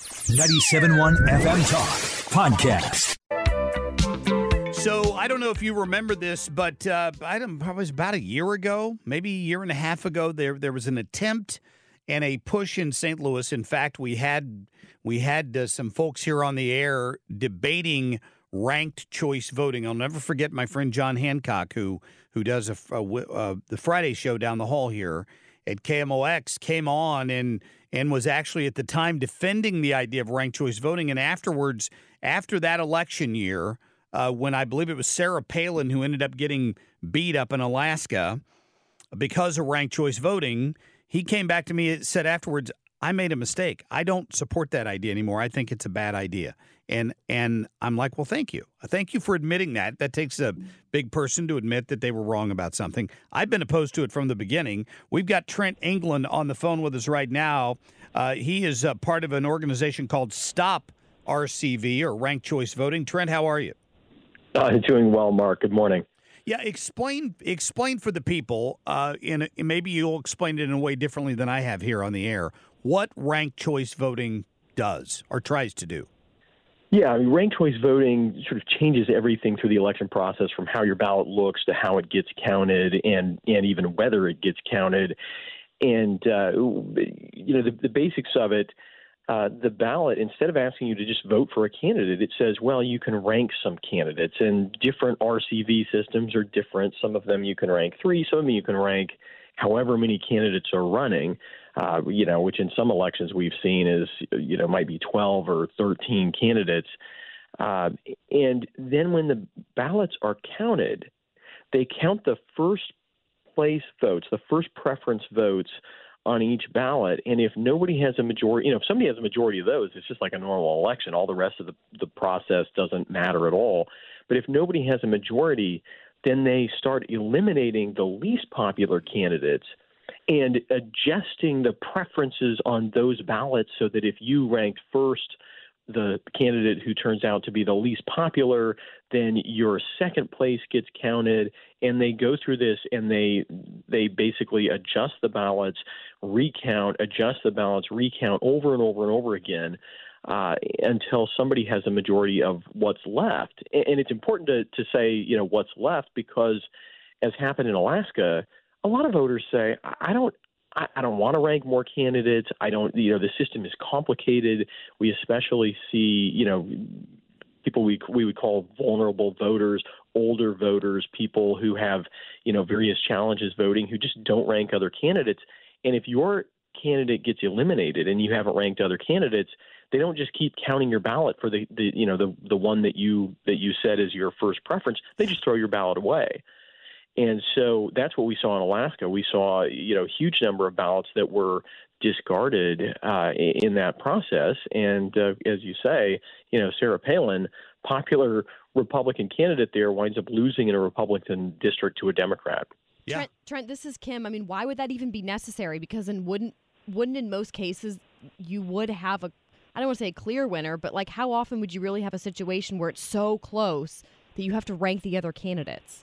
97.1 FM Talk Podcast. So I don't know if you remember this, but uh, I don't probably was about a year ago, maybe a year and a half ago. There there was an attempt and a push in St. Louis. In fact, we had we had uh, some folks here on the air debating ranked choice voting. I'll never forget my friend John Hancock, who who does a, a, uh, the Friday show down the hall here at KMOX, came on and and was actually at the time defending the idea of ranked choice voting. And afterwards, after that election year uh, when I believe it was Sarah Palin who ended up getting beat up in Alaska because of ranked choice voting. He came back to me and said afterwards, I made a mistake. I don't support that idea anymore. I think it's a bad idea. And and I'm like, well, thank you. Thank you for admitting that. That takes a big person to admit that they were wrong about something. I've been opposed to it from the beginning. We've got Trent England on the phone with us right now. Uh, he is uh, part of an organization called Stop RCV or Ranked Choice Voting. Trent, how are you? Uh, doing well, Marc. Good morning. Yeah, explain explain for the people, uh, and maybe you'll explain it in a way differently than I have here on the air. What ranked choice voting does or tries to do. Yeah, I mean, ranked choice voting sort of changes everything through the election process, from how your ballot looks to how it gets counted, and and even whether it gets counted. And uh, you know, the, the basics of it uh, the ballot, instead of asking you to just vote for a candidate, it says, well, you can rank some candidates, and different RCV systems are different. Some of them you can rank three, some of them you can rank however many candidates are running. Uh, you know, which in some elections we've seen is, you know, might be 12 or 13 candidates. Uh, and then when the ballots are counted, they count the first place votes, the first preference votes on each ballot. And if nobody has a majority, you know, if somebody has a majority of those, it's just like a normal election. All the rest of the, the process doesn't matter at all. But if nobody has a majority, then they start eliminating the least popular candidates and adjusting the preferences on those ballots so that if you ranked first, the candidate who turns out to be the least popular, then your second place gets counted, and they go through this and they they basically adjust the ballots, recount, adjust the ballots, recount over and over and over again. Uh, until somebody has a majority of what's left, and it's important to, to say, you know, what's left because, as happened in Alaska, a lot of voters say, I don't, I, don't want to rank more candidates. I don't, you know, the system is complicated. We especially see, you know, people we we would call vulnerable voters, older voters, people who have, you know, various challenges voting, who just don't rank other candidates. And if your candidate gets eliminated and you haven't ranked other candidates, they don't just keep counting your ballot for the, the you know the the one that you that you said is your first preference. They just throw your ballot away. And so that's what we saw in Alaska. We saw, you know, a huge number of ballots that were discarded uh, in that process. And uh, as you say, you know, Sarah Palin, popular Republican candidate there, winds up losing in a Republican district to a Democrat. Yeah. Trent, Trent, this is Kim. I mean, why would that even be necessary? Because in wouldn't wouldn't in most cases you would have a I don't want to say a clear winner, but like how often would you really have a situation where it's so close that you have to rank the other candidates?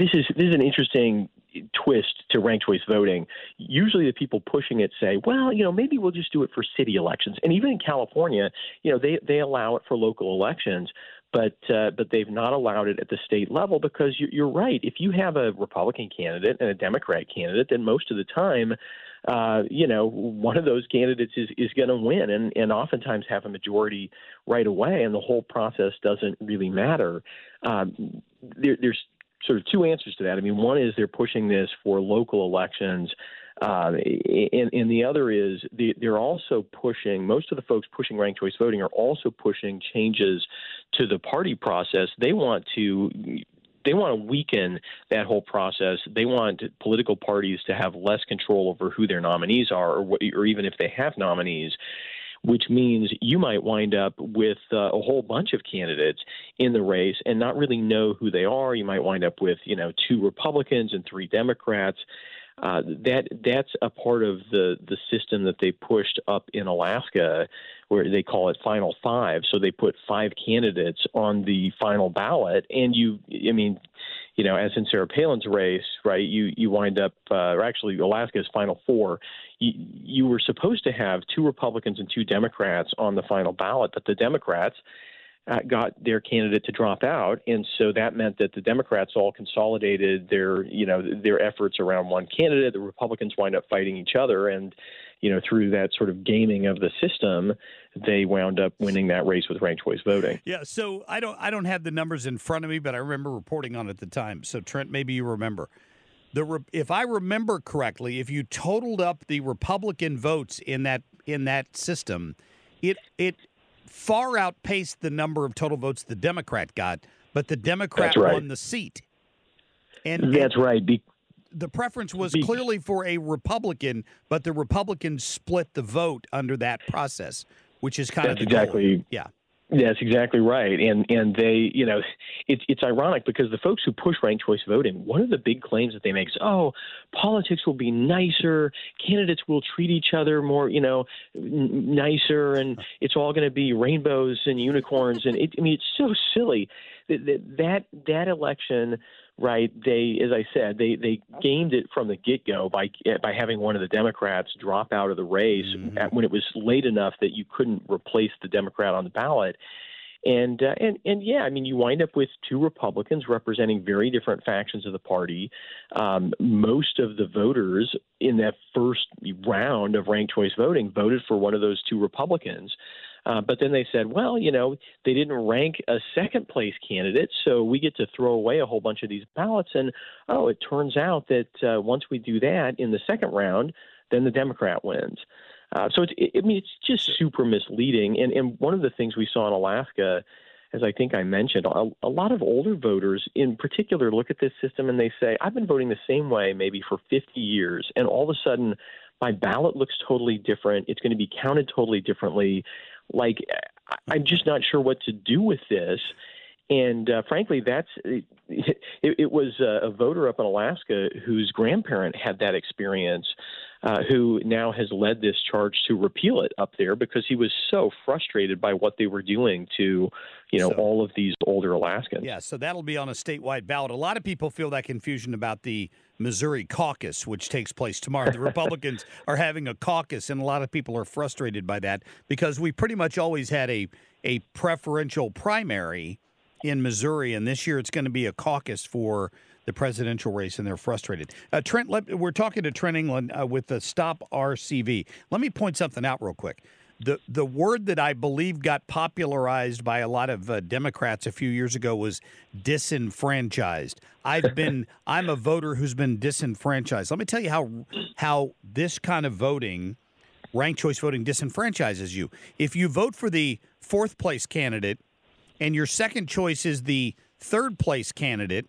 This is this is an interesting twist to ranked choice voting. Usually, the people pushing it say, "Well, you know, maybe we'll just do it for city elections." And even in California, you know, they they allow it for local elections, but uh, but they've not allowed it at the state level because you, you're right. If you have a Republican candidate and a Democrat candidate, then most of the time. Uh, you know, one of those candidates is, is going to win and, and oftentimes have a majority right away, and the whole process doesn't really matter. Um, there, there's sort of two answers to that. I mean, one is they're pushing this for local elections. Uh, and, and the other is they're also pushing, most of the folks pushing ranked choice voting are also pushing changes to the party process. They want to they want to weaken that whole process. They want political parties to have less control over who their nominees are, or, what, or even if they have nominees which means you might wind up with uh, a whole bunch of candidates in the race and not really know who they are. You might wind up with, you know, two Republicans and three Democrats. Uh, that that's a part of the the system that they pushed up in Alaska, where they call it Final Five. So they put five candidates on the final ballot, and you, I mean, you know, as in Sarah Palin's race, right? You you wind up, uh, or actually Alaska's final four. You, you were supposed to have two Republicans and two Democrats on the final ballot, but the Democrats uh, got their candidate to drop out, and so that meant that the Democrats all consolidated their, you know, their efforts around one candidate. The Republicans wind up fighting each other, and you know, through that sort of gaming of the system, they wound up winning that race with ranked choice voting. Yeah, so I don't, I don't have the numbers in front of me, but I remember reporting on it at the time. So Trent, maybe you remember. The, if I remember correctly, if you totaled up the Republican votes in that in that system, it it far outpaced the number of total votes the Democrat got, but the Democrat right. won the seat. And that's right. Be- the preference was clearly for a Republican, but the Republicans split the vote under that process, which is kind that's of exactly goal. yeah. That's exactly right, and and they, you know, it's it's ironic because the folks who push ranked choice voting, one of the big claims that they make is, oh, politics will be nicer, candidates will treat each other more, you know, n- nicer, and it's all going to be rainbows and unicorns, and it, I mean, it's so silly that that that election right? They, as I said, they they gamed it from the get go by by having one of the Democrats drop out of the race mm-hmm. at, when it was late enough that you couldn't replace the Democrat on the ballot. And uh, and and yeah, I mean, you wind up with two Republicans representing very different factions of the party. Um, most of the voters in that first round of ranked choice voting voted for one of those two Republicans. Uh, but then they said, well, you know, they didn't rank a second place candidate, so we get to throw away a whole bunch of these ballots. And oh, it turns out that uh, once we do that in the second round, then the Democrat wins. Uh, so it's, it, I mean, it's just super misleading. And, and one of the things we saw in Alaska, as I think I mentioned, a, a lot of older voters in particular look at this system and they say, I've been voting the same way maybe for 50 years, and all of a sudden my ballot looks totally different. It's going to be counted totally differently. Like, I'm just not sure what to do with this. And uh, frankly, that's it, it was a voter up in Alaska whose grandparent had that experience, uh, who now has led this charge to repeal it up there because he was so frustrated by what they were doing to, you know, So- all of these older Alaskans. Yeah, so that'll be on a statewide ballot. A lot of people feel that confusion about the Missouri caucus, which takes place tomorrow. The Republicans are having a caucus, and a lot of people are frustrated by that because we pretty much always had a a preferential primary in Missouri, and this year it's going to be a caucus for the presidential race, and they're frustrated. Uh, Trent, let, we're talking to Trent England uh, with the Stop RCV. Let me point something out real quick. The the word that I believe got popularized by a lot of uh, Democrats a few years ago was disenfranchised. I've been I'm a voter who's been disenfranchised. Let me tell you how how this kind of voting, ranked choice voting, disenfranchises you. If you vote for the fourth place candidate, and your second choice is the third place candidate,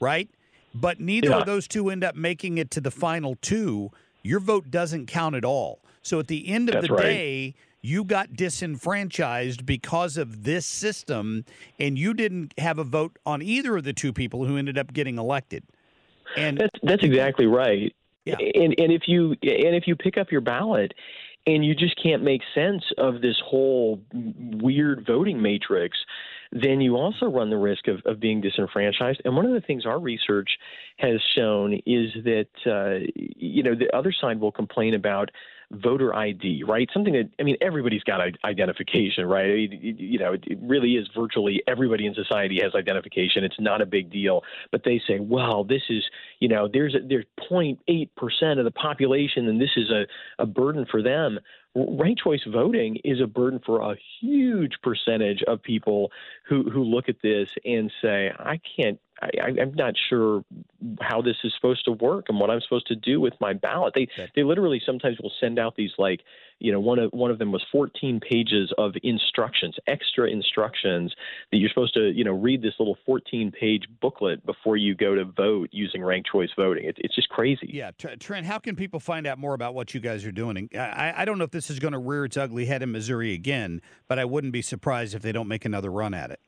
right? But neither Yeah. of those two end up making it to the final two. Your vote doesn't count at all. So at the end of That's the right. day, you got disenfranchised because of this system, and you didn't have a vote on either of the two people who ended up getting elected. And That's that's exactly right. Yeah. And and if you and if you pick up your ballot and you just can't make sense of this whole weird voting matrix, then you also run the risk of, of being disenfranchised. And one of the things our research has shown is that uh, you know the other side will complain about voter ID, right? Something that I mean everybody's got identification, right? You know, it, it really is virtually everybody in society has identification. It's not a big deal, but they say, well, this is you know, there's a, there's 0.8 percent of the population, and this is a, a burden for them. Ranked choice voting is a burden for a huge percentage of people who who look at this and say, I can't. I, I- I'm not sure how this is supposed to work and what I'm supposed to do with my ballot. They they literally sometimes will send out these like you know one of one of them was 14 pages of instructions, extra instructions that you're supposed to you know read this little 14 page booklet before you go to vote using ranked choice voting. It, it's just crazy. Yeah, Trent, how can people find out more about what you guys are doing? I, I don't know if this is going to rear its ugly head in Missouri again, but I wouldn't be surprised if they don't make another run at it.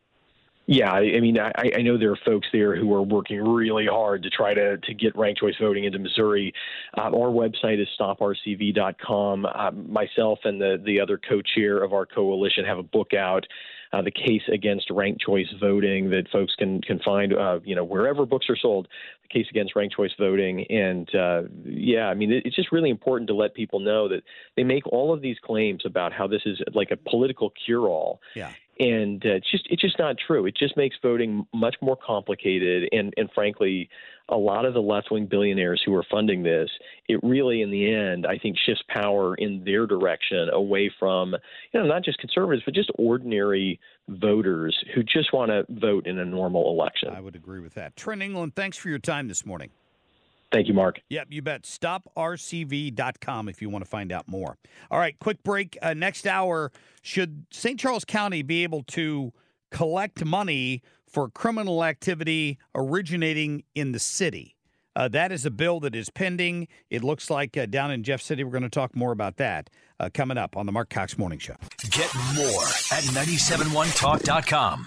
Yeah, I mean, I, I know there are folks there who are working really hard to try to, to get ranked choice voting into Missouri. Uh, our website is stoprcv.com. Uh, myself and the, the other co chair of our coalition have a book out. Uh, the case against ranked choice voting that folks can can find, uh, you know, wherever books are sold. The case against ranked choice voting, and uh, yeah, I mean, it, it's just really important to let people know that they make all of these claims about how this is like a political cure-all Yeah. And uh, it's just it's just not true. It just makes voting much more complicated, and and frankly, a lot of the left wing billionaires who are funding this, it really in the end, I think, shifts power in their direction away from you know not just conservatives but just ordinary voters who just want to vote in a normal election. I would agree with that. Trent England, thanks for your time this morning. Thank you, Marc. Yep, you bet. StopRCV.com if you want to find out more. All right, quick break. Uh, next hour, should St. Charles County be able to collect money for criminal activity originating in the city? Uh, that is a bill that is pending. It looks like uh, down in Jeff City. We're going to talk more about that uh, coming up on the Marc Cox Morning Show. Get more at 971talk.com.